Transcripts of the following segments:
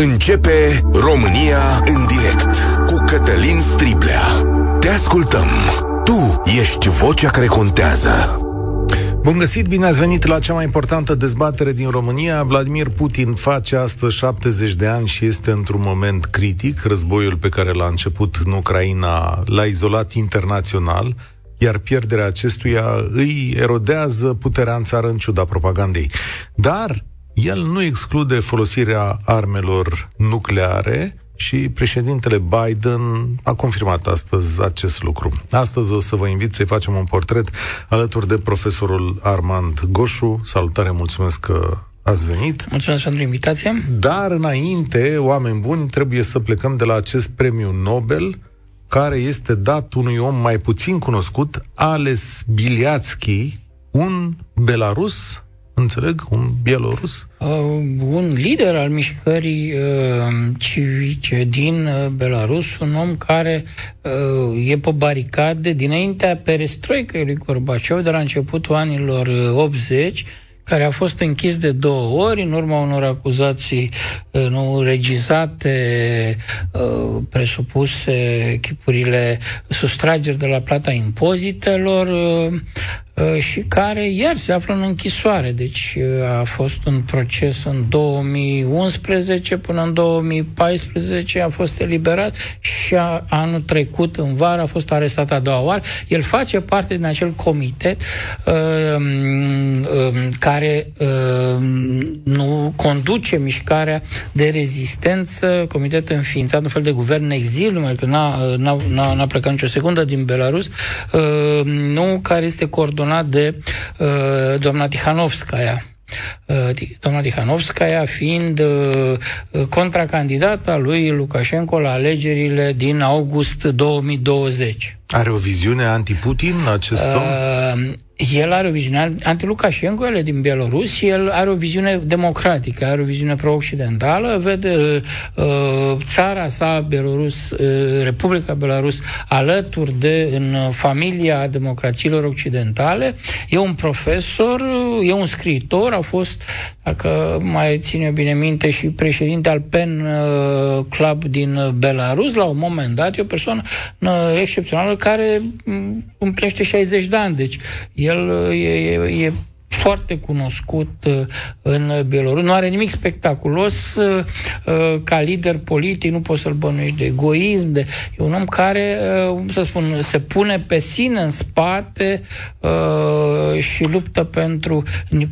Începe România în direct cu Cătălin Striblea. Te ascultăm. Tu ești vocea care contează. Bun găsit, bine ați venit la cea mai importantă dezbatere din România. Vladimir Putin face astăzi 70 de ani și este într-un moment critic. Războiul pe care l-a început în Ucraina l-a izolat internațional, iar pierderea acestuia îi erodează puterea în țară în ciuda propagandei. Dar el nu exclude folosirea armelor nucleare și președintele Biden a confirmat astăzi acest lucru. Astăzi o să vă invit să-i facem un portret alături de profesorul Armand Goșu. Salutare, mulțumesc că ați venit. Mulțumesc pentru invitație. Dar înainte, oameni buni, trebuie să plecăm de la acest premiu Nobel care este dat unui om mai puțin cunoscut, Ales Biliațchi, un belarus înțeleg, un bielorus? Uh, un lider al mișcării uh, civice din uh, Belarus, un om care uh, e pe baricade dinaintea perestroicăi lui Gorbaciov de la începutul anilor 80, uh, care a fost închis de două ori în urma unor acuzații uh, nu regizate, presupuse echipurile sustrageri de la plata impozitelor, Uh, și care iar se află în închisoare. Deci uh, a fost un proces în 2011 până în 2014 a fost eliberat și a, anul trecut, în vară, a fost arestat a doua oară. El face parte din acel comitet uh, uh, care uh, nu conduce mișcarea de rezistență, comitet înființat, un fel de guvern în exil, numai că n-a, n-a, n-a plecat nicio secundă din Belarus, uh, nu care este coordonat coordonat de uh, doamna Tihanovskaya. Uh, doamna Tihanovskaya fiind uh, contracandidata lui Lukashenko la alegerile din august 2020. Are o viziune anti-Putin acest om? Uh, el are o viziune anti-Lukashenko, el e din Bielorus, el are o viziune democratică, are o viziune pro-occidentală, vede uh, țara sa, Belarus, uh, Republica Belarus, alături de în familia democrațiilor occidentale. E un profesor, e un scriitor, a fost, dacă mai ține bine minte, și președinte al PEN uh, Club din Belarus, la un moment dat, e o persoană uh, excepțională care mm, împlinește 60 de ani, deci el e, e, e foarte cunoscut uh, în Bielorus. Nu are nimic spectaculos uh, uh, ca lider politic, nu poți să-l bănuiești de egoism, de... e un om care, să spun, se pune pe sine în spate și luptă pentru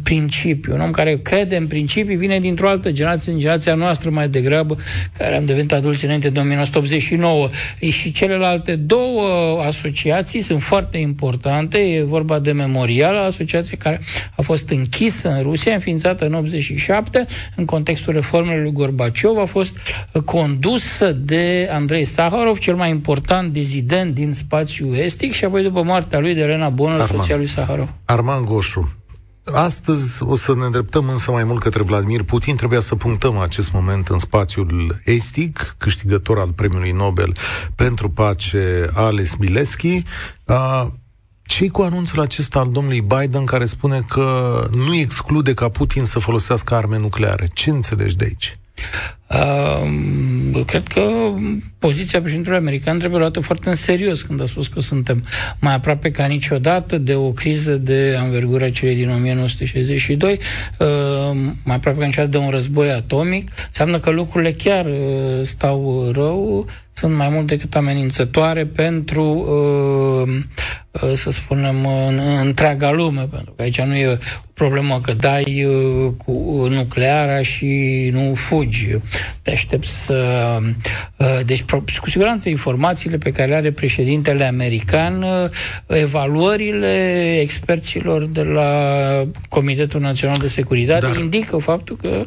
principiu. Un om care crede în principii, vine dintr-o altă generație, în generația noastră mai degrabă, care am devenit adulți înainte de 1989. Și celelalte două asociații sunt foarte importante. E vorba de Memorial, asociație care a fost închisă în Rusia, înființată în 87, în contextul reformelor lui Gorbaciov, a fost condusă de Andrei Saharov, cel mai important dizident din spațiul estic, și apoi după moartea lui de Elena Bonă, soția lui Saharov. Arman Goșu, Astăzi o să ne îndreptăm însă mai mult către Vladimir Putin. Trebuia să punctăm acest moment în spațiul estic, câștigător al premiului Nobel pentru pace Ales Bileschi ce cu anunțul acesta al domnului Biden care spune că nu exclude ca Putin să folosească arme nucleare? Ce înțelegi de aici? Uh, cred că poziția președintelui american trebuie luată foarte în serios când a spus că suntem mai aproape ca niciodată de o criză de anvergura celei din 1962, uh, mai aproape ca niciodată de un război atomic. Înseamnă că lucrurile chiar uh, stau rău, sunt mai mult decât amenințătoare pentru, uh, uh, să spunem, în, întreaga lume, pentru că aici nu e o problemă că dai uh, cu nucleara și nu fugi. Te aștept să... Deci, cu siguranță, informațiile pe care le are președintele american, evaluările experților de la Comitetul Național de Securitate Dar... indică faptul că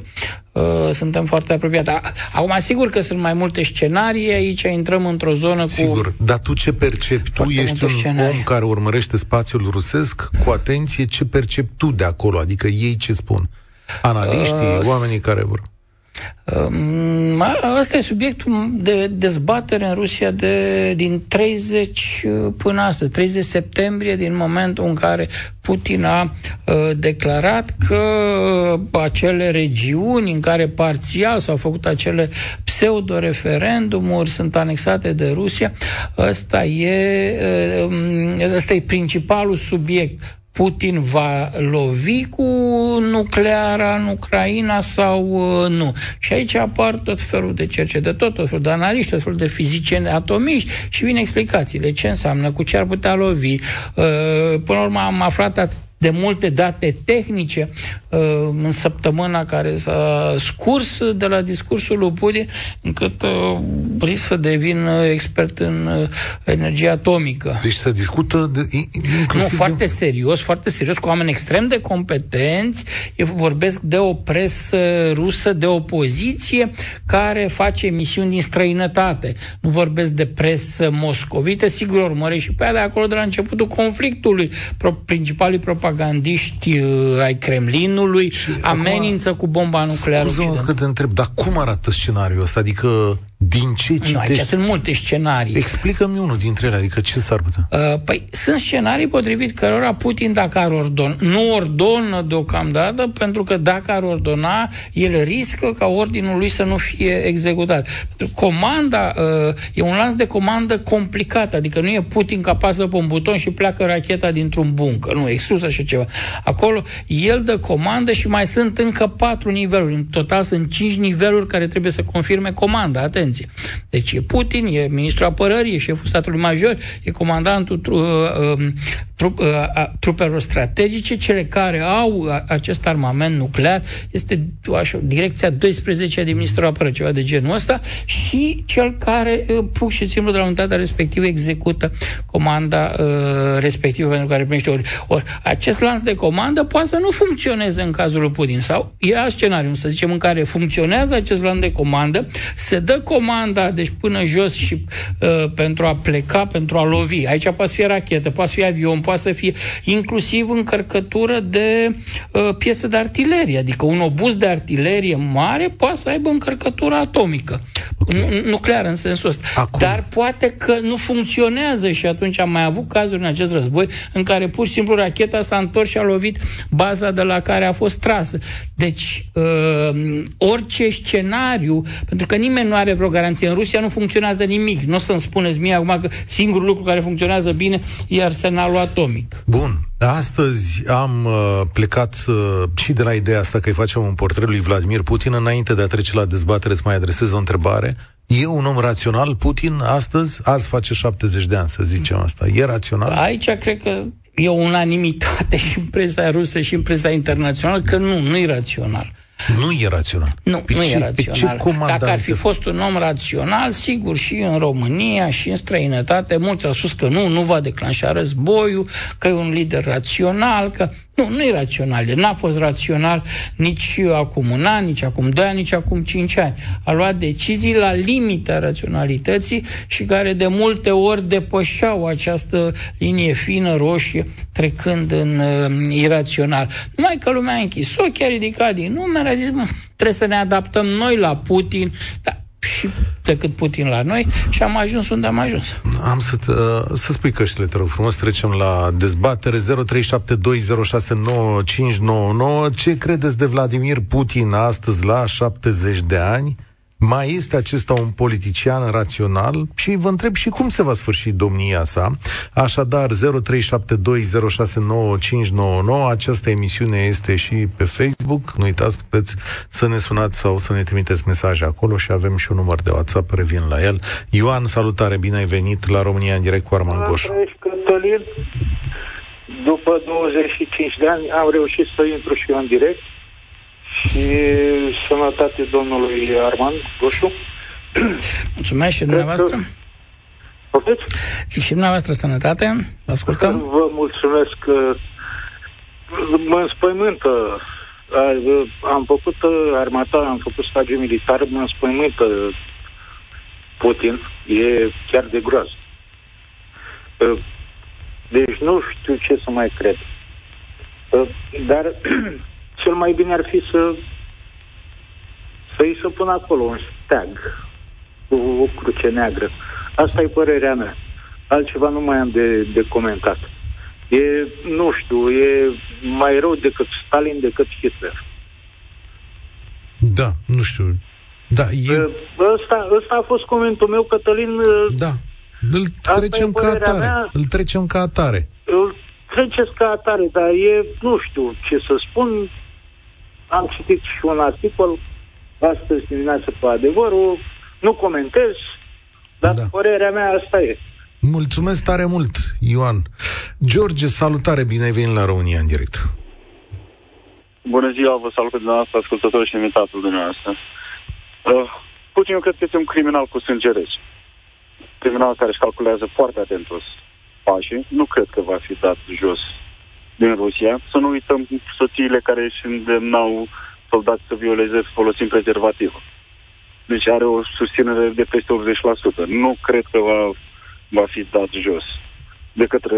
uh, suntem foarte apropiați. Acum, asigur că sunt mai multe scenarii, aici intrăm într-o zonă Sigur, cu... Sigur, dar tu ce percepi? Tu ești un scenarii. om care urmărește spațiul rusesc cu atenție, ce percepi tu de acolo? Adică ei ce spun? Analiștii, uh, oamenii care vor... Asta e subiectul de dezbatere în Rusia de, din 30 până astăzi, 30 septembrie, din momentul în care Putin a uh, declarat că acele regiuni în care parțial s-au făcut acele pseudo-referendumuri sunt anexate de Rusia, ăsta e, uh, ăsta e principalul subiect Putin va lovi cu nucleara în Ucraina sau uh, nu. Și aici apar tot felul de cercetători, tot felul de analiști, tot felul de fizicieni atomiști și vin explicațiile ce înseamnă, cu ce ar putea lovi. Uh, până la urmă am aflat de multe date tehnice uh, în săptămâna care s-a scurs de la discursul lui Putin, încât uh, risc să devin expert în uh, energie atomică. Deci se discută de, inclusiv... Nu, foarte serios, foarte serios, cu oameni extrem de competenți. Eu vorbesc de o presă rusă de opoziție care face emisiuni din străinătate. Nu vorbesc de presă moscovită, sigur urmărești și pe aia de acolo de la începutul conflictului. Pro, principalii propaganda propagandiști uh, ai Kremlinului și amenință acum, cu bomba nucleară. Scuză că te întreb, dar cum arată scenariul ăsta? Adică din ce citești? Nu, aici sunt multe scenarii. Explică-mi unul dintre ele, adică ce s-ar putea? Uh, păi sunt scenarii potrivit cărora Putin, dacă ar ordona, nu ordonă deocamdată, pentru că dacă ar ordona, el riscă ca ordinul lui să nu fie executat. Pentru comanda uh, e un lans de comandă complicat, adică nu e Putin că apasă pe un buton și pleacă racheta dintr-un buncă, nu, exclus așa ceva. Acolo el dă comandă și mai sunt încă patru niveluri. În total sunt cinci niveluri care trebuie să confirme comanda. Atenție atenție. Deci e Putin, e ministrul apărării, e șeful statului major, e comandantul tru, uh, um, trup, uh, trupelor strategice, cele care au acest armament nuclear, este așa, direcția 12 de ministrul apărării, ceva de genul ăsta, și cel care, uh, pur și simplu, de la unitatea respectivă, execută comanda uh, respectivă pentru care primește ori. Ori acest lanț de comandă poate să nu funcționeze în cazul lui Putin sau e alt scenariu, să zicem, în care funcționează acest lanț de comandă, se dă comanda, deci până jos și uh, pentru a pleca, pentru a lovi. Aici poate fi rachetă, poate fi avion, poate să fie inclusiv încărcătură de uh, piese de artilerie, adică un obuz de artilerie mare poate să aibă încărcătură atomică, okay. nucleară în sensul ăsta. Acum. Dar poate că nu funcționează și atunci am mai avut cazuri în acest război în care pur și simplu racheta s-a întors și a lovit baza de la care a fost trasă. Deci, uh, orice scenariu, pentru că nimeni nu are vreo garanție. În Rusia nu funcționează nimic. Nu o să-mi spuneți mie acum că singurul lucru care funcționează bine e arsenalul atomic. Bun. Astăzi am uh, plecat uh, și de la ideea asta că îi facem un portret lui Vladimir Putin. Înainte de a trece la dezbatere, să mai adresez o întrebare. E un om rațional, Putin, astăzi? Azi face 70 de ani, să zicem asta. E rațional? Aici cred că e o unanimitate și în presa rusă și în presa internațională că nu, nu e rațional. Nu e rațional. Nu, pe nu ce, e rațional. Dacă ar fi fost un om rațional, sigur, și în România și în străinătate, mulți au spus că nu, nu va declanșa războiul, că e un lider rațional, că nu, nu e rațional. N-a fost rațional nici acum un an, nici acum doi ani, nici acum cinci ani. A luat decizii la limita raționalității și care de multe ori depășeau această linie fină, roșie, trecând în uh, irațional. Numai că lumea a închis ochii, a ridicat din numere, a zis, mă, trebuie să ne adaptăm noi la Putin, dar și decât Putin la noi și am ajuns unde am ajuns. Am să, uh, să spui căștile, te rog frumos, trecem la dezbatere 0372069599. Ce credeți de Vladimir Putin astăzi la 70 de ani? Mai este acesta un politician rațional? Și vă întreb și cum se va sfârși domnia sa. Așadar, 0372069599, această emisiune este și pe Facebook. Nu uitați, puteți să ne sunați sau să ne trimiteți mesaje acolo și avem și un număr de WhatsApp, revin la el. Ioan, salutare, bine ai venit la România în direct cu Arman Goș. După 25 de ani am reușit să intru și eu în direct și sănătate domnului Armand Goșu. Mulțumesc și dumneavoastră. Poftiți? Zic și dumneavoastră sănătate. Vă ascultăm. Vă mulțumesc. Mă înspăimântă. Am făcut armata, am făcut stagiu militar, mă înspăimântă Putin. E chiar de groază. Deci nu știu ce să mai cred. Dar cel mai bine ar fi să să-i se pună acolo un steag cu o cruce neagră. Asta e părerea mea. Altceva nu mai am de, de comentat. E, nu știu, e mai rău decât Stalin, decât Hitler. Da, nu știu. Da, e... ăsta, ăsta a fost comentul meu, Cătălin. Da, îl trecem ca atare. Mea, îl trecem ca atare. Îl treceți ca atare, dar e, nu știu ce să spun. Am citit și un articol astăzi dimineață pe adevărul. Nu comentez, dar da. părerea mea asta e. Mulțumesc tare mult, Ioan. George, salutare, bine ai venit la România în direct. Bună ziua, vă salut pe dumneavoastră, ascultători și invitatul dumneavoastră. Uh, Putin, eu cred că este un criminal cu sânge rece. Criminal care își calculează foarte atent pașii. Nu cred că va fi dat jos din Rusia. Să nu uităm soțiile care își îndemnau soldați să violeze folosind prezervativ. Deci are o susținere de peste 80%. Nu cred că va, va fi dat jos de către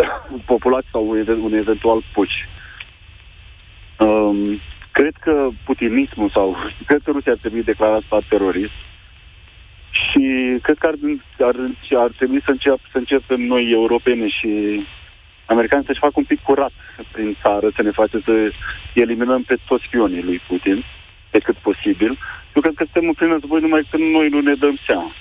populație sau un eventual puci. Um, cred că putinismul sau cred că Rusia ar trebui declarat stat terorist și cred că ar, ar, ar trebui să, încep, să începem noi, europeni și americani, să-și facă un pic curat prin țară, să ne facem să eliminăm pe toți spionii lui Putin, pe cât posibil. Eu cred că suntem în plin război numai când noi nu ne dăm seama.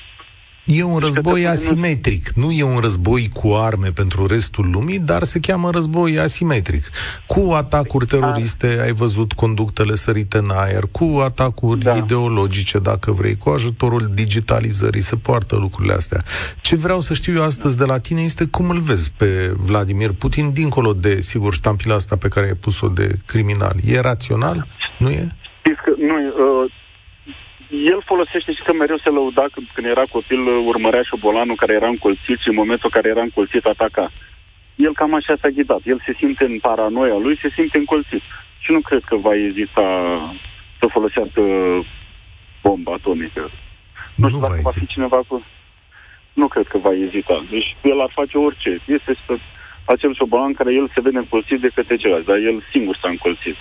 E un război asimetric. Nu e un război cu arme pentru restul lumii, dar se cheamă război asimetric. Cu atacuri teroriste, ai văzut conductele sărite în aer, cu atacuri da. ideologice, dacă vrei, cu ajutorul digitalizării, se poartă lucrurile astea. Ce vreau să știu eu astăzi de la tine este cum îl vezi pe Vladimir Putin, dincolo de, sigur, ștampila asta pe care ai pus-o de criminal. E rațional? Nu e? Nu, uh, el folosește și că mereu se lăuda când, când era copil, urmărea șobolanul care era încolțit și în momentul în care era încolțit ataca. El cam așa s-a ghidat. El se simte în paranoia lui, se simte încolțit. Și nu cred că va ezita să folosească bomba atomică. Nu, nu știu dacă va fi cineva cu... Nu cred că va ezita. Deci el ar face orice. Este acel șobolan care el se vede încolțit de către celălalt, dar el singur s-a încolțit.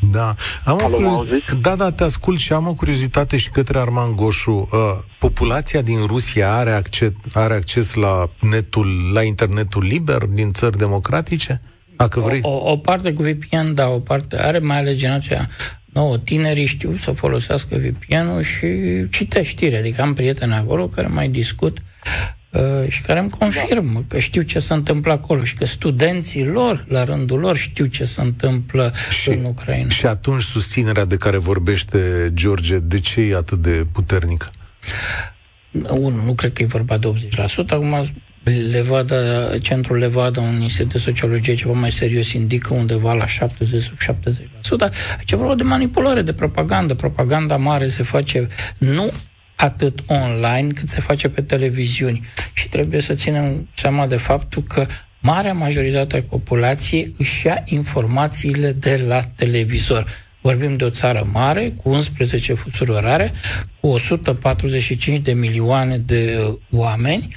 Da. Am o curioz... Da, da, te ascult și am o curiozitate și către Arman Goșu. Uh, populația din Rusia are acces, are acces la netul, la internetul liber din țări democratice? Dacă vrei. O, o parte cu VPN, da, o parte are, mai ales generația nouă, tinerii știu să folosească VPN-ul și citește știri. Adică am prieteni acolo care mai discut Uh, și care îmi confirmă da. că știu ce se întâmplă acolo și că studenții lor, la rândul lor, știu ce se întâmplă și, în Ucraina. Și atunci susținerea de care vorbește George, de ce e atât de puternică? Unu, nu cred că e vorba de 80%. Acum Levada, centrul Levada, un institut de sociologie ceva mai serios, indică undeva la 70 sub 70%. Aici e vorba de manipulare, de propagandă. Propaganda mare se face nu atât online cât se face pe televiziuni. Și trebuie să ținem seama de faptul că marea majoritate a populației își ia informațiile de la televizor. Vorbim de o țară mare, cu 11 fusuri orare, cu 145 de milioane de uh, oameni,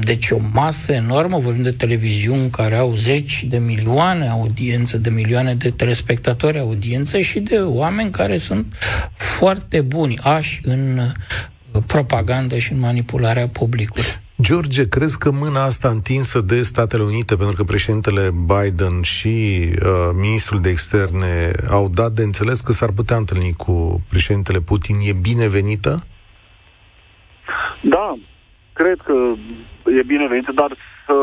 deci o masă enormă, vorbim de televiziuni care au zeci de milioane audiență, de milioane de telespectatori audiență și de oameni care sunt foarte buni, aș în uh, propagandă și în manipularea publicului. George, crezi că mâna asta întinsă de Statele Unite, pentru că președintele Biden și uh, ministrul de externe au dat de înțeles că s-ar putea întâlni cu președintele Putin, e binevenită? Da, cred că e binevenit, dar să,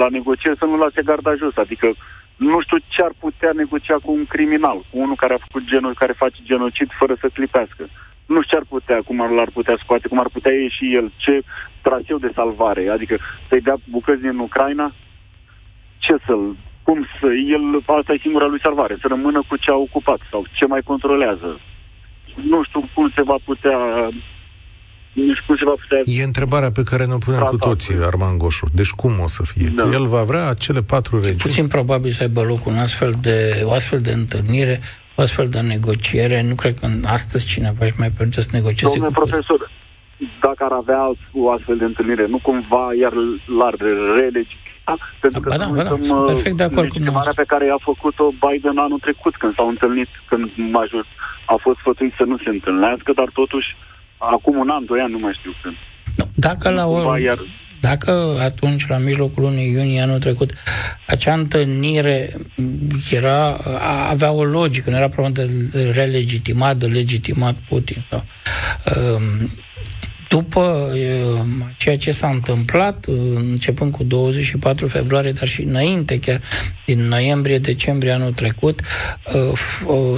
la negocieri să nu lase garda jos. Adică nu știu ce ar putea negocia cu un criminal, cu unul care a făcut genul, care face genocid fără să clipească. Nu știu ce ar putea, cum ar, l-ar putea scoate, cum ar putea ieși el, ce traseu de salvare, adică să-i dea bucăți din Ucraina, ce să-l, cum să, el, asta e singura lui salvare, să rămână cu ce a ocupat sau ce mai controlează. Nu știu cum se va putea nici cum se va putea... E întrebarea pe care ne-o punem cu toții, Arman Goșu. Deci cum o să fie? Da. El va vrea acele patru regiuni. Puțin probabil să aibă loc un astfel de, o astfel de întâlnire, o astfel de negociere. Nu cred că astăzi cineva își mai permite să negocieze Domnule cu profesor, dacă ar avea o astfel de întâlnire, nu cumva iar l-ar relegi, Da? Pentru că ba da, ba da, sunt perfect de acord cu pe care i-a făcut-o Biden anul trecut, când s-au întâlnit, când major a fost sfătuit să nu se întâlnească, dar totuși, acum un an, doi ani, nu mai știu când. Nu, dacă la o... Iar... Dacă atunci, la mijlocul lunii iunie anul trecut, acea întâlnire era, avea o logică, nu era problemă de relegitimat, de legitimat Putin sau um, după ceea ce s-a întâmplat, începând cu 24 februarie, dar și înainte, chiar din noiembrie-decembrie anul trecut,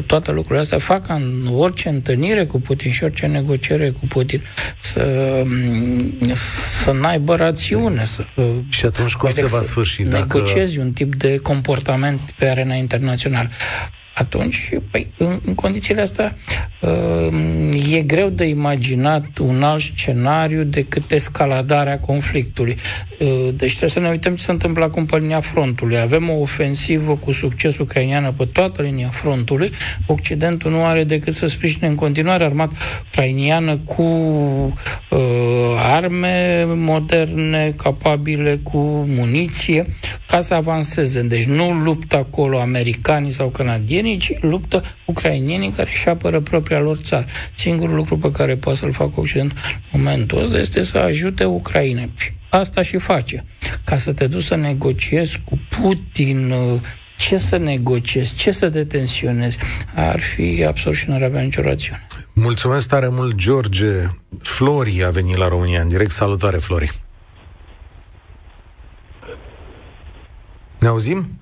toate lucrurile astea fac în orice întâlnire cu Putin și orice negociere cu Putin să, să n-aibă rațiune. Să, și atunci cum se va sfârși? Negociezi dacă... un tip de comportament pe arena internațională atunci, păi, în, în condițiile astea, uh, e greu de imaginat un alt scenariu decât escaladarea conflictului. Uh, deci trebuie să ne uităm ce se întâmplă acum pe linia frontului. Avem o ofensivă cu succes ucrainiană pe toată linia frontului. Occidentul nu are decât să sprijine în continuare armat ucrainiană cu uh, arme moderne, capabile cu muniție, ca să avanseze. Deci nu luptă acolo americanii sau canadieni, ucrainienii, ci luptă ucrainienii care își apără propria lor țară. Singurul lucru pe care poate să-l facă Occidentul în momentul ăsta este să ajute Ucraina. Și asta și face. Ca să te duci să negociezi cu Putin, ce să negociezi, ce să detensionezi, ar fi absurd și nu ar avea nicio rațiune. Mulțumesc tare mult, George. Flori a venit la România în direct. Salutare, Flori. Ne auzim?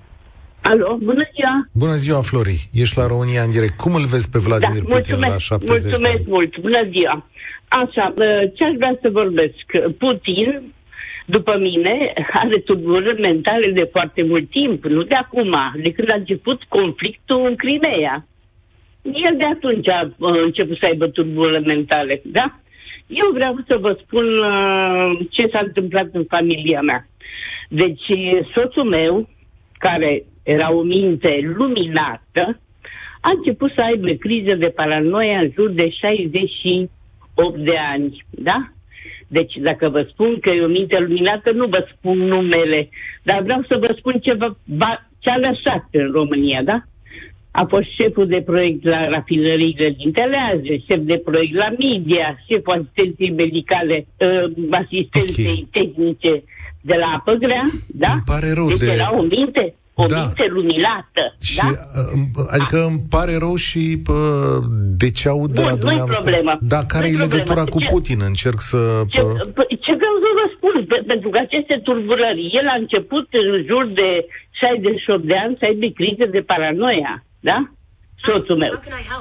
Alo, bună ziua! Bună ziua, Flori! Ești la România în direct. Cum îl vezi pe Vladimir da, Putin la 70 Mulțumesc mult! Bună ziua! Așa, ce aș vrea să vorbesc? Putin, după mine, are tulburări mentale de foarte mult timp, nu de acum, de când a început conflictul în Crimea. El de atunci a început să aibă tulburări mentale, da? Eu vreau să vă spun uh, ce s-a întâmplat în familia mea. Deci, soțul meu, care era o minte luminată, a început să aibă crize de paranoia în jur de 68 de ani, da? Deci, dacă vă spun că e o minte luminată, nu vă spun numele, dar vreau să vă spun ce, va, ce a lăsat în România, da? A fost șeful de proiect la rafinăriile din Teleaze, șef de proiect la media, șeful asistenței medicale, uh, asistenței okay. tehnice de la apă grea, da? Îmi pare rău deci de... era o minte o da. minte luminată. Și, da? Uh, adică îmi pare rău și pă, de ce aud de la dumneavoastră. Nu problemă. Da, care e legătura cu ce, Putin? Încerc să... Ce, ce vreau să vă spun? Pentru că aceste tulburări, el a început în jur de 68 de ani să aibă crize de paranoia. Da? Soțul meu.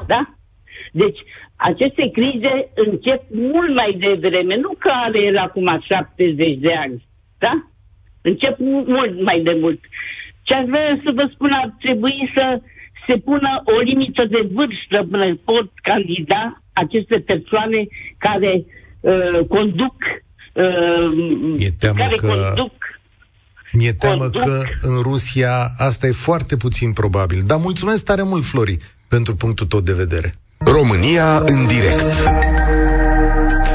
Da? Deci, aceste crize încep mult mai devreme, nu că are el acum 70 de ani. Da? Încep mult mai de mult. Ce aș vrea să vă spun, ar trebui să se pună o limită de vârstă până pot candida aceste persoane care uh, conduc uh, e teamă care că... conduc mi-e teamă conduc. că în Rusia asta e foarte puțin probabil. Dar mulțumesc tare mult, Flori, pentru punctul tău de vedere. România în direct.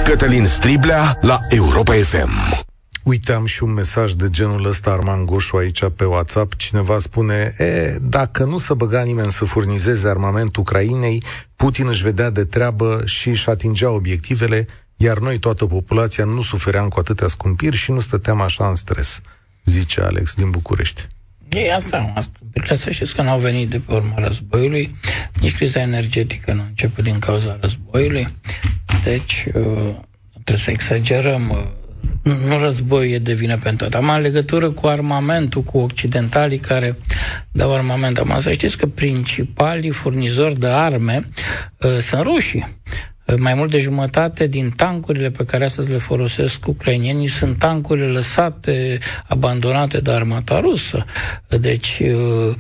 Cătălin Striblea la Europa FM. Uite, am și un mesaj de genul ăsta, Arman Goșu, aici pe WhatsApp. Cineva spune, e, dacă nu să băga nimeni să furnizeze armament Ucrainei, Putin își vedea de treabă și își atingea obiectivele, iar noi, toată populația, nu sufeream cu atâtea scumpiri și nu stăteam așa în stres, zice Alex din București. E asta, scumpirile să știți că n-au venit de pe urma războiului, nici criza energetică nu a început din cauza războiului, deci uh, trebuie să exagerăm uh, nu război e de vină pentru tot. Am în legătură cu armamentul, cu occidentalii care dau armament. Am să știți că principalii furnizori de arme uh, sunt rușii. Uh, mai mult de jumătate din tancurile pe care astăzi le folosesc ucrainienii sunt tancurile lăsate, abandonate de armata rusă. Deci, uh,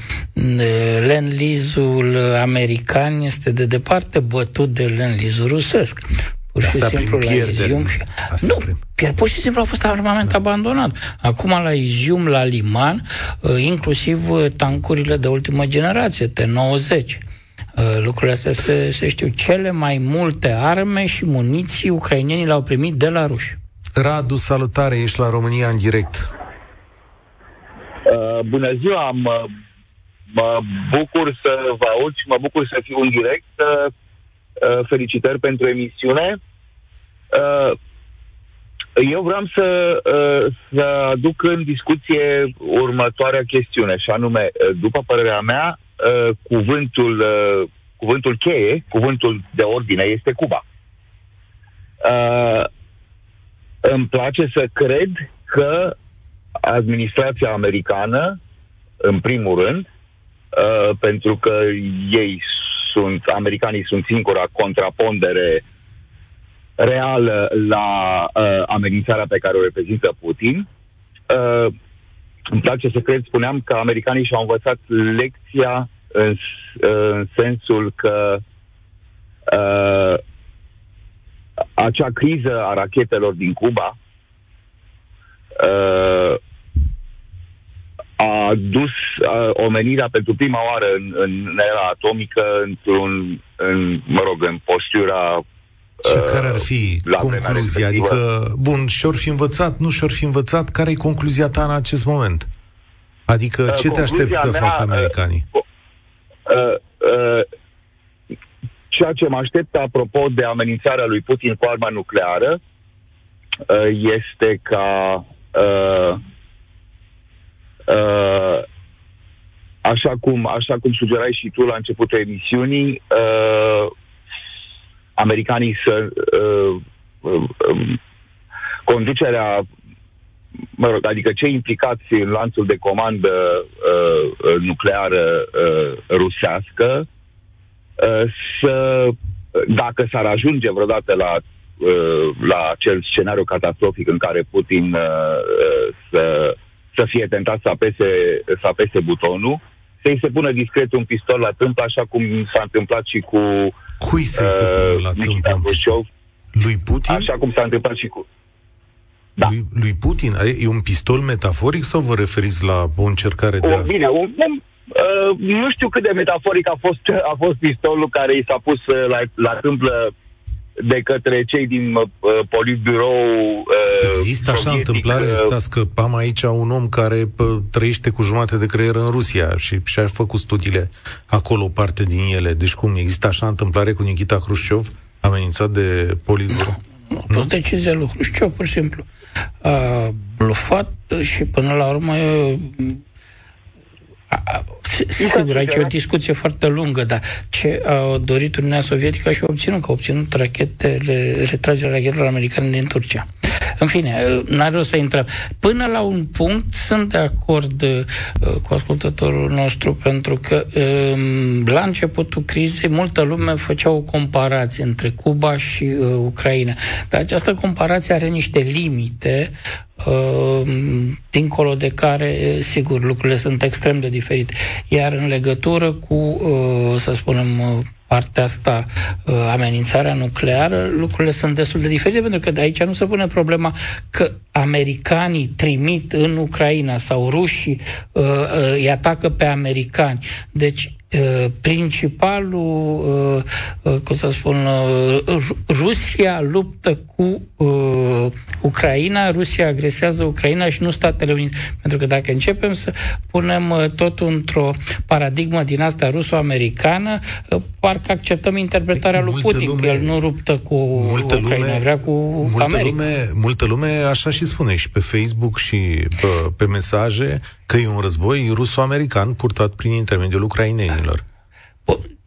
Len-Lizul american este de departe bătut de Len-Lizul rusesc pur și simplu la Izium. Și... Nu, pierd, pur și simplu a fost armament da. abandonat. Acum la Izium, la Liman, uh, inclusiv uh, tancurile de ultimă generație, T-90. Uh, lucrurile astea se, se știu. Cele mai multe arme și muniții ucrainienii le-au primit de la ruși. Radu, salutare, ești la România în direct. Uh, bună ziua, mă, mă bucur să vă aud și mă bucur să fiu în direct. Uh, uh, felicitări pentru emisiune. Uh, eu vreau să, uh, să aduc în discuție următoarea chestiune, și anume, uh, după părerea mea, uh, cuvântul, uh, cuvântul cheie, cuvântul de ordine este Cuba. Uh, îmi place să cred că administrația americană, în primul rând, uh, pentru că ei sunt, americanii sunt singura contrapondere reală la uh, amenințarea pe care o reprezintă Putin. Uh, îmi place să cred, spuneam că americanii și-au învățat lecția în, uh, în sensul că uh, acea criză a rachetelor din Cuba uh, a dus uh, omenirea pentru prima oară în, în era atomică într-un, în, mă rog, în postura și uh, care ar fi concluzia? Adică, bun, și-or fi învățat, nu și-or fi învățat, care e concluzia ta în acest moment? Adică, uh, ce te aștepți să mea, facă americanii? Uh, uh, uh, ceea ce mă aștept, apropo de amenințarea lui Putin cu arma nucleară, uh, este ca uh, uh, așa cum, așa cum sugerai și tu la începutul emisiunii, uh, americanii să uh, uh, conducerea, mă rog, adică cei implicați în lanțul de comandă uh, nucleară uh, rusească, uh, să, dacă s-ar ajunge vreodată la uh, la acel scenariu catastrofic în care Putin uh, uh să, să fie tentat să apese, să apese butonul, să-i se pună discret un pistol la tâmplă, așa cum s-a întâmplat și cu Cui să-i se pună uh, la tâmplă un pistol? Lui Putin? Așa cum s-a întâmplat și cu... Da. Lui, lui Putin? E un pistol metaforic sau vă referiți la o încercare de a... Bine, un, un, uh, nu știu cât de metaforic a fost, a fost pistolul care i s-a pus uh, la, la tâmplă de către cei din uh, Politburou uh, Există așa întâmplare? Uh, Stați scăpam aici un om care uh, trăiește cu jumate de creier în Rusia și și-a făcut studiile acolo, parte din ele. Deci cum, există așa întâmplare cu Nikita Khrushchev amenințat de Politburo? Nu, a fost decizia lui Hrușciov, pur și simplu. A blufat și până la urmă Sigur, aici e o discuție foarte lungă, dar ce a dorit Uniunea Sovietică și a obținut, că a obținut rachetele, retragerea rachetelor americane din Turcia. În fine, n-are rost să intrăm. Până la un punct sunt de acord uh, cu ascultătorul nostru, pentru că um, la începutul crizei multă lume făcea o comparație între Cuba și uh, Ucraina. Dar această comparație are niște limite Ehm, dincolo de care, sigur, lucrurile sunt extrem de diferite. Iar în legătură cu, uh, să spunem, uh, partea asta, uh, amenințarea nucleară, lucrurile sunt destul de diferite, pentru că de aici nu se pune problema că americanii trimit în Ucraina sau rușii îi atacă pe americani. Deci Uh, principalul, uh, uh, cum să spun, Rusia luptă cu Ucraina, Rusia agresează Ucraina și nu Statele Unite. Pentru că dacă începem să punem totul într-o paradigmă din asta ruso-americană, parcă acceptăm interpretarea lui Putin, lume, că el nu luptă cu multă Ucraina, lume, vrea cu multă America. Lume, multă lume așa și spune și pe Facebook și pe, pe mesaje că e un război ruso-american purtat prin intermediul Bangalore.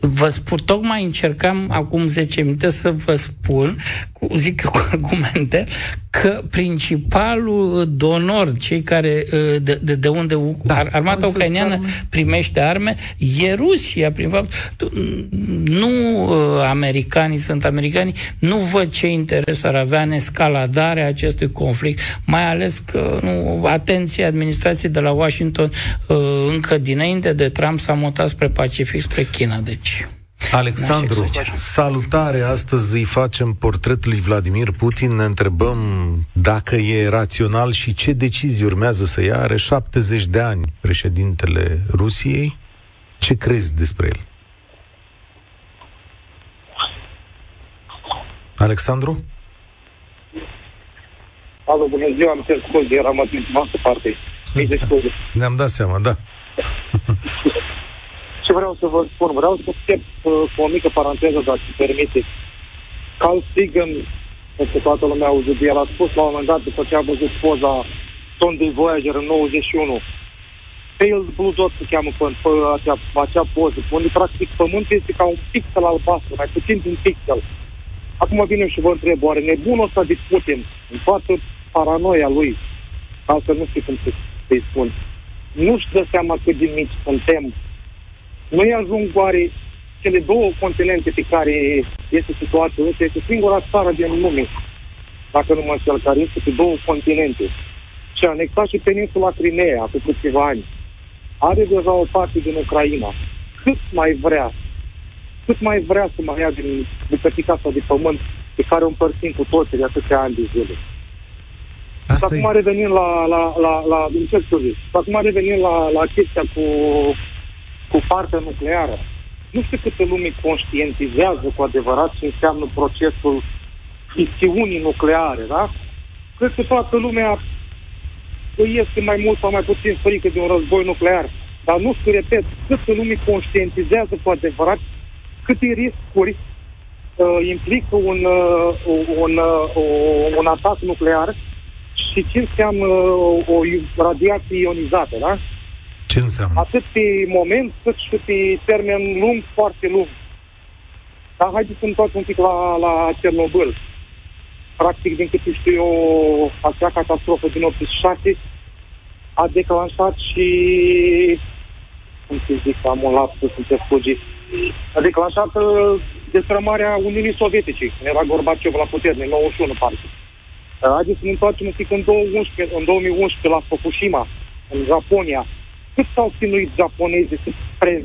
Vă spun, tocmai încercam acum 10 minute să vă spun, cu, zic cu argumente, că principalul donor, cei care, ă, de, de, de unde da, armata ucraineană primește arme, e Rusia, prin fapt. Nu ă, americanii sunt americani, nu văd ce interes ar avea în escaladarea acestui conflict, mai ales că, nu, atenție, administrației de la Washington ă, încă dinainte de Trump s-a mutat spre Pacific, spre China, deci... Alexandru, salutare! Astăzi îi facem portretul lui Vladimir Putin, ne întrebăm dacă e rațional și ce decizii urmează să ia. Are 70 de ani președintele Rusiei. Ce crezi despre el? Alexandru? Alo, bună ziua, am cer scuze, eram în altă parte. nici studii. Ne-am dat seama, da. Ce vreau să vă spun? Vreau să încep uh, cu o mică paranteză, dacă îmi permiteți. Carl Sagan, pentru toată lumea a auzit, el a spus la un moment dat, după ce a văzut poza sondei Voyager în 91, Pale Blue Dot se cheamă pe, pe acea, acea poză, unde practic pământul este ca un pixel albastru, mai puțin din pixel. Acum vine și vă întreb, oare nebunul ăsta de Putin, în toată paranoia lui, altfel nu știu cum să, să-i spun, nu-și dă seama cât de mici suntem. Noi ajung oare cele două continente pe care este situația ăsta, este singura țară din lume, dacă nu mă înșel, care este pe două continente. Și a anexat și peninsula Crimea cu câțiva ani. Are deja o parte din Ucraina. Cât mai vrea, cât mai vrea să mai ia din bucățica asta de pământ pe care o împărțim cu toții de atâția ani de zile. Asta acum e... revenim la, la, la, la, la acum revenim la, la chestia cu, cu partea nucleară nu știu câte lume conștientizează cu adevărat ce înseamnă procesul fisiunii nucleare, da? Cred că toată lumea este mai mult sau mai puțin frică de un război nuclear. Dar nu știu, repet, câte lume conștientizează cu adevărat câte riscuri uh, implică un, uh, un, uh, un atac nuclear și ce înseamnă o radiație ionizată, da? Ce înseamnă? Atât pe moment, cât și pe termen lung, foarte lung. Dar haideți să întoarcem un pic la, la Cernobâl. Practic, din câte știu eu, acea catastrofă din 86 a declanșat și cum să zic, am un lapsus, sunt fugi, a declanșat uh, destrămarea Uniunii Sovietice, când era Gorbaciov la putere, în 91, parcă. Haideți să ne întoarcem un pic în 2011, în 2011 la Fukushima, în Japonia, cât s-au chinuit japonezii să, pre,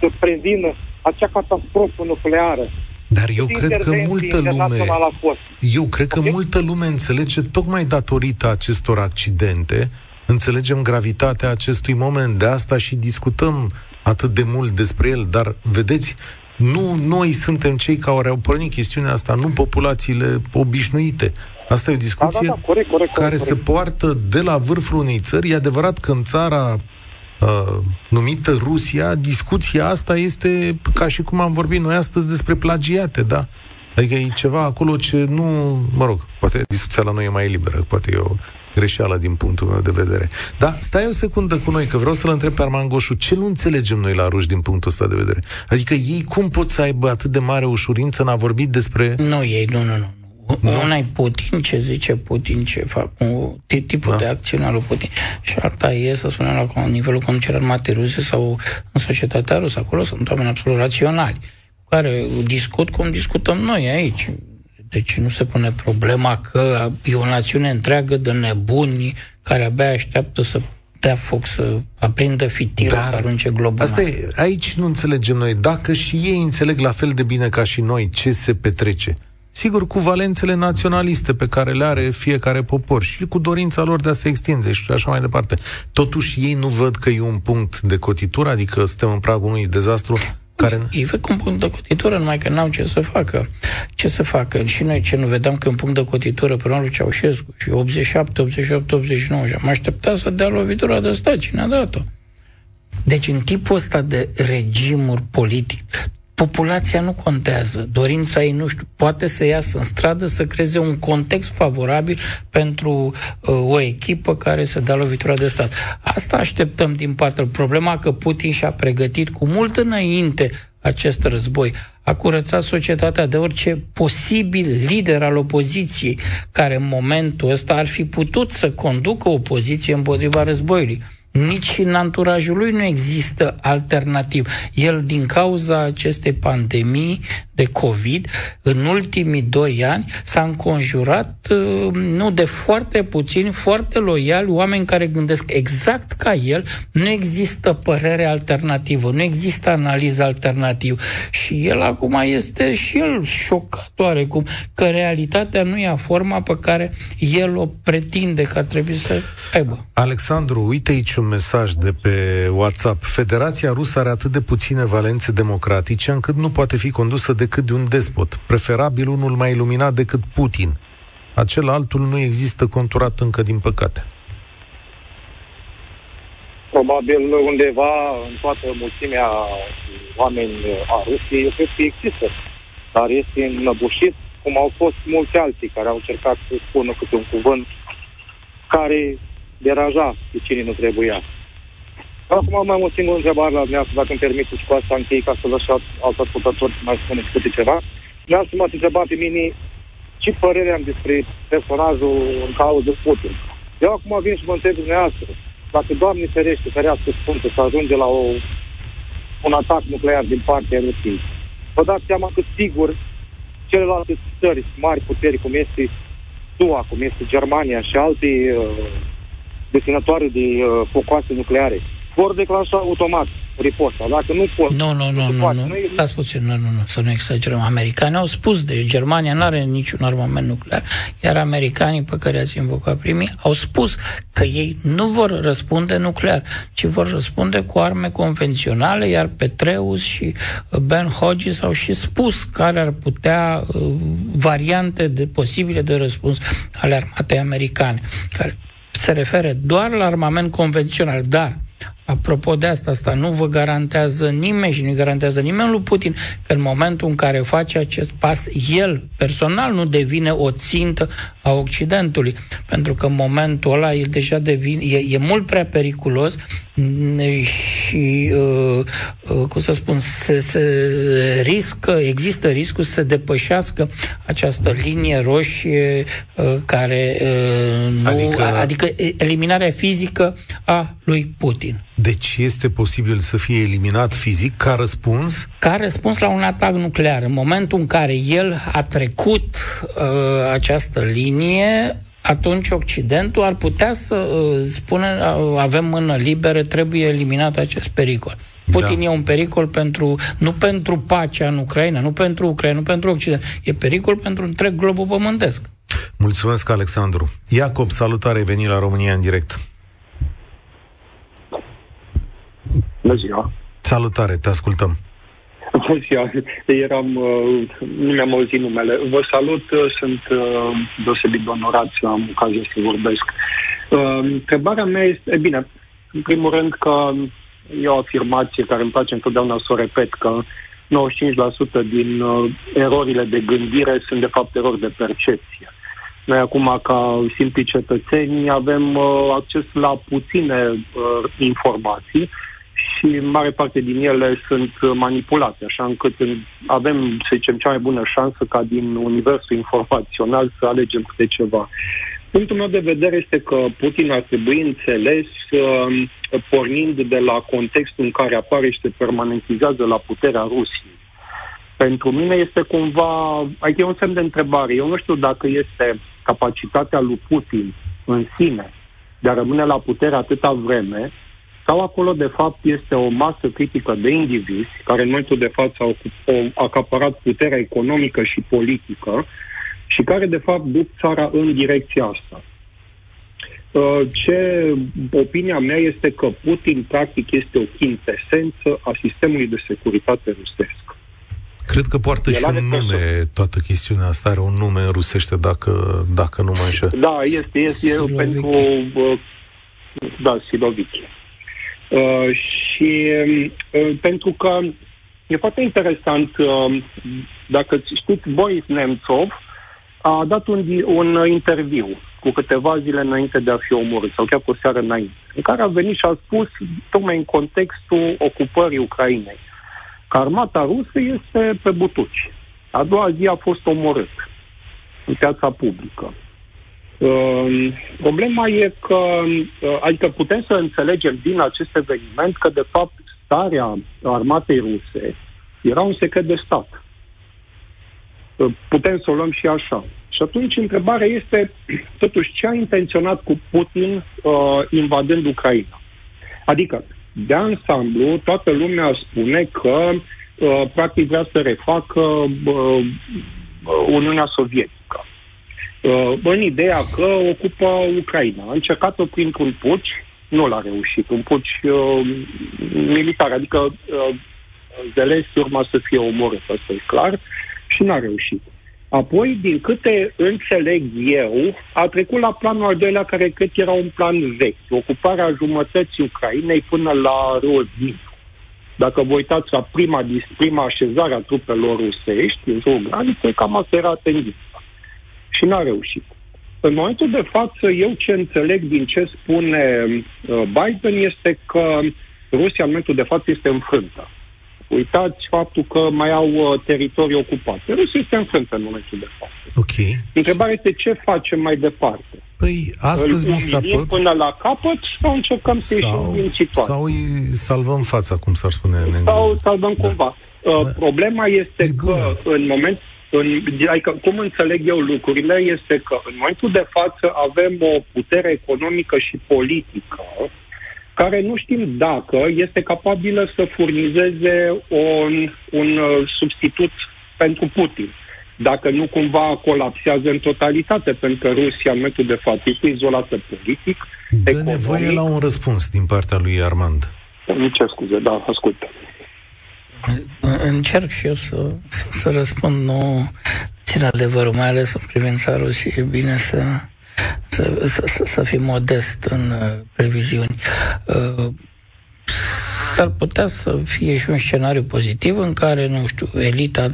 să prevină acea catastrofă nucleară. Dar eu cred că multă lume, eu cred că multă lume înțelege tocmai datorită acestor accidente, înțelegem gravitatea acestui moment, de asta și discutăm atât de mult despre el, dar vedeți, nu noi suntem cei care au pornit chestiunea asta, nu populațiile obișnuite. Asta e o discuție da, da, da, corect, corect, care corect. se poartă de la vârful unei țări. E adevărat că în țara uh, numită Rusia, discuția asta este ca și cum am vorbit noi astăzi despre plagiate, da? Adică e ceva acolo ce nu, mă rog, poate discuția la noi e mai liberă, poate e o greșeală din punctul meu de vedere. Dar stai o secundă cu noi, că vreau să-l întreb pe Arman Goșu, ce nu înțelegem noi la ruși din punctul ăsta de vedere? Adică ei cum pot să aibă atât de mare ușurință în a vorbi despre... Nu, ei, nu, nu, nu. Una e Putin, ce zice Putin, ce fac, cu tipul da. de acțiune al lui Putin. Și alta e, să spunem, la nivelul conducerii armatei ruse sau în societatea rusă. Acolo sunt oameni absolut raționali, cu care discut cum discutăm noi aici. Deci nu se pune problema că e o națiune întreagă de nebuni care abia așteaptă să dea foc, să aprindă fitilă, Dar să arunce globul. Asta e, aici nu înțelegem noi. Dacă și ei înțeleg la fel de bine ca și noi ce se petrece, sigur cu valențele naționaliste pe care le are fiecare popor și cu dorința lor de a se extinde și așa mai departe. Totuși ei nu văd că e un punct de cotitură, adică suntem în pragul unui dezastru care... Ei văd un punct de cotitură, numai că n-au ce să facă. Ce să facă? Și noi ce nu vedeam că un punct de cotitură pe lui Ceaușescu și 87, 88, 89 și am așteptat să dea lovitura de stat. Cine a dat-o? Deci în tipul ăsta de regimuri politic, populația nu contează. Dorința ei, nu știu, poate să iasă în stradă să creeze un context favorabil pentru uh, o echipă care să dea lovitura de stat. Asta așteptăm din partea. Problema că Putin și-a pregătit cu mult înainte acest război. A curățat societatea de orice posibil lider al opoziției, care în momentul ăsta ar fi putut să conducă opoziție împotriva războiului nici în anturajul lui nu există alternativ. El, din cauza acestei pandemii de COVID, în ultimii doi ani s-a înconjurat uh, nu de foarte puțini, foarte loiali, oameni care gândesc exact ca el, nu există părere alternativă, nu există analiză alternativă. Și el acum este și el șocat oarecum că realitatea nu ia forma pe care el o pretinde că ar trebui să aibă. Alexandru, uite aici un mesaj de pe WhatsApp. Federația Rusă are atât de puține valențe democratice încât nu poate fi condusă decât de un despot, preferabil unul mai iluminat decât Putin. Acel altul nu există conturat încă, din păcate. probabil undeva în toată mulțimea oameni a Rusiei, eu cred că există. Dar este înăbușit, cum au fost mulți alții care au încercat să spună câte un cuvânt care deraja pe cine nu trebuia. Acum mai am o singură întrebare la dumneavoastră, dacă îmi permiteți cu asta închei, ca să vă și alți ascultători să mai spuneți câte ceva. Dumneavoastră m-ați întrebat pe mine ce părere am despre personajul în cauză Putin. Eu acum vin și mă întreb dumneavoastră, dacă Doamne ferește, ferească Sfântă, să ajunge la o, un atac nuclear din partea Rusiei, vă dați seama că sigur celelalte țări mari puteri, cum este SUA, cum este Germania și alte uh, deținătoare de uh, focoase nucleare, vor declanșa automat riposta. Dacă nu pot... Nu, nu, nu, nu, nu. Stați puțin, nu, nu, nu, să nu exagerăm. Americanii au spus, de Germania nu are niciun armament nuclear, iar americanii pe care ați invocat primii au spus că ei nu vor răspunde nuclear, ci vor răspunde cu arme convenționale, iar Petreus și uh, Ben Hodges au și spus care ar putea uh, variante de posibile de răspuns ale armatei americane, care se referă doar la armament convențional, dar Apropo de asta, asta nu vă garantează nimeni și nu garantează nimeni lui Putin că în momentul în care face acest pas, el personal nu devine o țintă a Occidentului. Pentru că în momentul ăla el deja devine, e, e mult prea periculos și, uh, uh, cum să spun, se, se riscă, există riscul să depășească această linie roșie uh, care uh, nu, adică... adică eliminarea fizică a lui Putin. Deci este posibil să fie eliminat fizic ca răspuns? Ca răspuns la un atac nuclear. În momentul în care el a trecut uh, această linie, atunci Occidentul ar putea să uh, spună uh, avem mână liberă, trebuie eliminat acest pericol. Putin da. e un pericol pentru, nu pentru pacea în Ucraina, nu pentru Ucraina, nu pentru Occident. E pericol pentru întreg globul pământesc. Mulțumesc, Alexandru. Iacob, salutare, veni la România în direct. Bună ziua! Salutare, te ascultăm! Bună ziua! Eram, uh, nu mi-am auzit numele. Vă salut, uh, sunt uh, deosebit de onorat să am ocazia să vorbesc. Întrebarea mea este, e bine, în primul rând că e o afirmație care îmi place întotdeauna să o repet, că 95% din erorile de gândire sunt de fapt erori de percepție. Noi acum, ca simpli cetățeni, avem acces la puține informații și în mare parte din ele sunt manipulate, așa încât avem, să zicem, cea mai bună șansă ca din universul informațional să alegem câte ceva. Punctul meu de vedere este că Putin ar trebui înțeles uh, pornind de la contextul în care apare și se permanentizează la puterea Rusiei. Pentru mine este cumva, adică e un semn de întrebare. Eu nu știu dacă este capacitatea lui Putin în sine de a rămâne la putere atâta vreme sau acolo, de fapt, este o masă critică de indivizi care în momentul de față au, au acaparat puterea economică și politică și care, de fapt, duc țara în direcția asta. Uh, ce opinia mea este că Putin, practic, este o quintesență a sistemului de securitate rusesc. Cred că poartă El și un nume, perso- toată chestiunea asta are un nume în rusește, dacă, dacă nu mă înșel. Da, este, este pentru... Uh, da, Siloviche. Uh, și uh, pentru că e foarte interesant, uh, dacă știți, Boris Nemtsov a dat un, un interviu cu câteva zile înainte de a fi omorât, sau chiar cu o seară înainte, în care a venit și a spus, tocmai în contextul ocupării Ucrainei, că armata rusă este pe butuci. A doua zi a fost omorât în piața publică. Uh, problema e că, uh, adică putem să înțelegem din acest eveniment că, de fapt, starea armatei ruse era un secret de stat. Uh, putem să o luăm și așa. Și atunci întrebarea este, totuși, ce a intenționat cu Putin uh, invadând Ucraina? Adică, de ansamblu, toată lumea spune că uh, practic vrea să refacă uh, Uniunea Sovietică uh, în ideea că ocupă Ucraina. A încercat-o printr-un puci, nu l-a reușit, un puci uh, militar, adică uh, Zelenski urma să fie omorât, asta e clar, și n-a reușit. Apoi, din câte înțeleg eu, a trecut la planul al doilea, care cred că era un plan vechi, ocuparea jumătății Ucrainei până la râul Dacă vă uitați la prima, prima așezare a trupelor rusești în jurul graniței, cam asta era tendința. Și n-a reușit. În momentul de față, eu ce înțeleg din ce spune uh, Biden este că Rusia în momentul de față este înfrântă. Uitați faptul că mai au uh, teritorii ocupate. Rusia este înfrântă în momentul de față. Ok. Întrebarea este ce facem mai departe. Păi, astăzi mi s-a părut... până la capăt sau încercăm să ieșim din situație? Sau îi salvăm fața, cum s-ar spune în engleză. Sau salvăm da. cumva. Uh, problema este e că bună. în moment în, adică, cum înțeleg eu lucrurile, este că în momentul de față avem o putere economică și politică care nu știm dacă este capabilă să furnizeze un, un uh, substitut pentru Putin. Dacă nu cumva colapsează în totalitate, pentru că Rusia, în momentul de față, este izolată politic. Dă economic. nevoie la un răspuns din partea lui Armand. Nu cer scuze, da, ascult. Încerc și eu să, să răspund, nu țin adevărul, mai ales în privința Rusiei. E bine să, să, să, să fim modest în uh, previziuni. Uh, s-ar putea să fie și un scenariu pozitiv în care, nu știu, elita,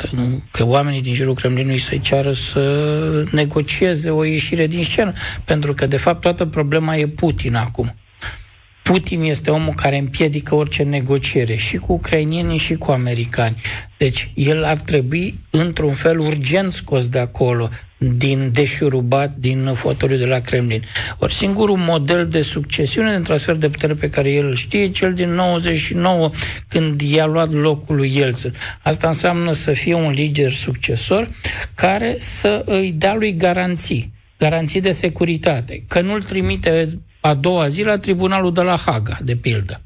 că oamenii din jurul Kremlinului să-i ceară să negocieze o ieșire din scenă, pentru că, de fapt, toată problema e Putin acum. Putin este omul care împiedică orice negociere și cu ucrainienii și cu americani. Deci el ar trebui într-un fel urgent scos de acolo, din deșurubat, din fotoliu de la Kremlin. Ori singurul model de succesiune, de transfer de putere pe care el îl știe, cel din 99, când i-a luat locul lui Yeltsin. Asta înseamnă să fie un lider succesor care să îi dea lui garanții garanții de securitate, că nu-l trimite a doua zi la tribunalul de la Haga, de pildă.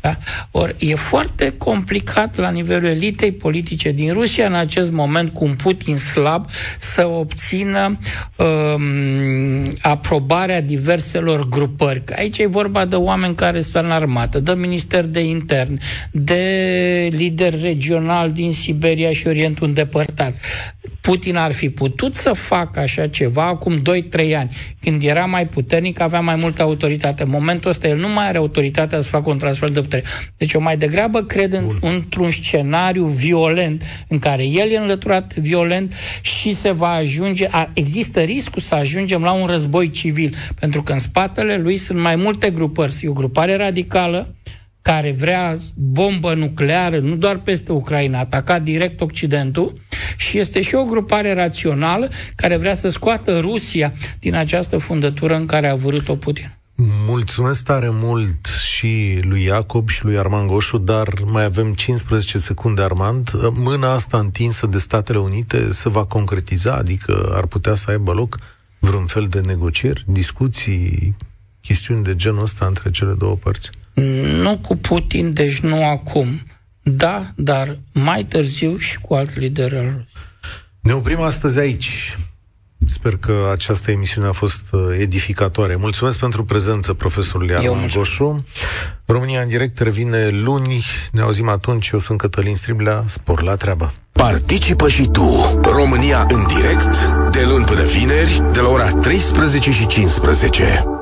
Da? Ori e foarte complicat la nivelul elitei politice din Rusia în acest moment cu un Putin slab să obțină um, aprobarea diverselor grupări. Aici e vorba de oameni care sunt în armată, de minister de intern, de lider regional din Siberia și Orientul îndepărtat. Putin ar fi putut să facă așa ceva acum 2-3 ani, când era mai puternic, avea mai multă autoritate. În momentul ăsta el nu mai are autoritatea să facă un transfer de putere. Deci eu mai degrabă cred în, într-un scenariu violent, în care el e înlăturat violent și se va ajunge, a, există riscul să ajungem la un război civil, pentru că în spatele lui sunt mai multe grupări. E o grupare radicală, care vrea bombă nucleară, nu doar peste Ucraina, ataca direct Occidentul, și este și o grupare rațională care vrea să scoată Rusia din această fundătură în care a vrut-o Putin. Mulțumesc tare mult și lui Iacob și lui Armand Goșu, dar mai avem 15 secunde, Armand. Mâna asta întinsă de Statele Unite se va concretiza, adică ar putea să aibă loc vreun fel de negocieri, discuții, chestiuni de genul ăsta între cele două părți? Nu cu Putin, deci nu acum. Da, dar mai târziu și cu alt lider al Ne oprim astăzi aici. Sper că această emisiune a fost uh, edificatoare. Mulțumesc pentru prezență, profesorul Ian Goșu. România în direct revine luni. Ne auzim atunci. Eu sunt Cătălin Striblea. Spor la treabă. Participă și tu. România în direct, de luni până vineri, de la ora 13 și 15.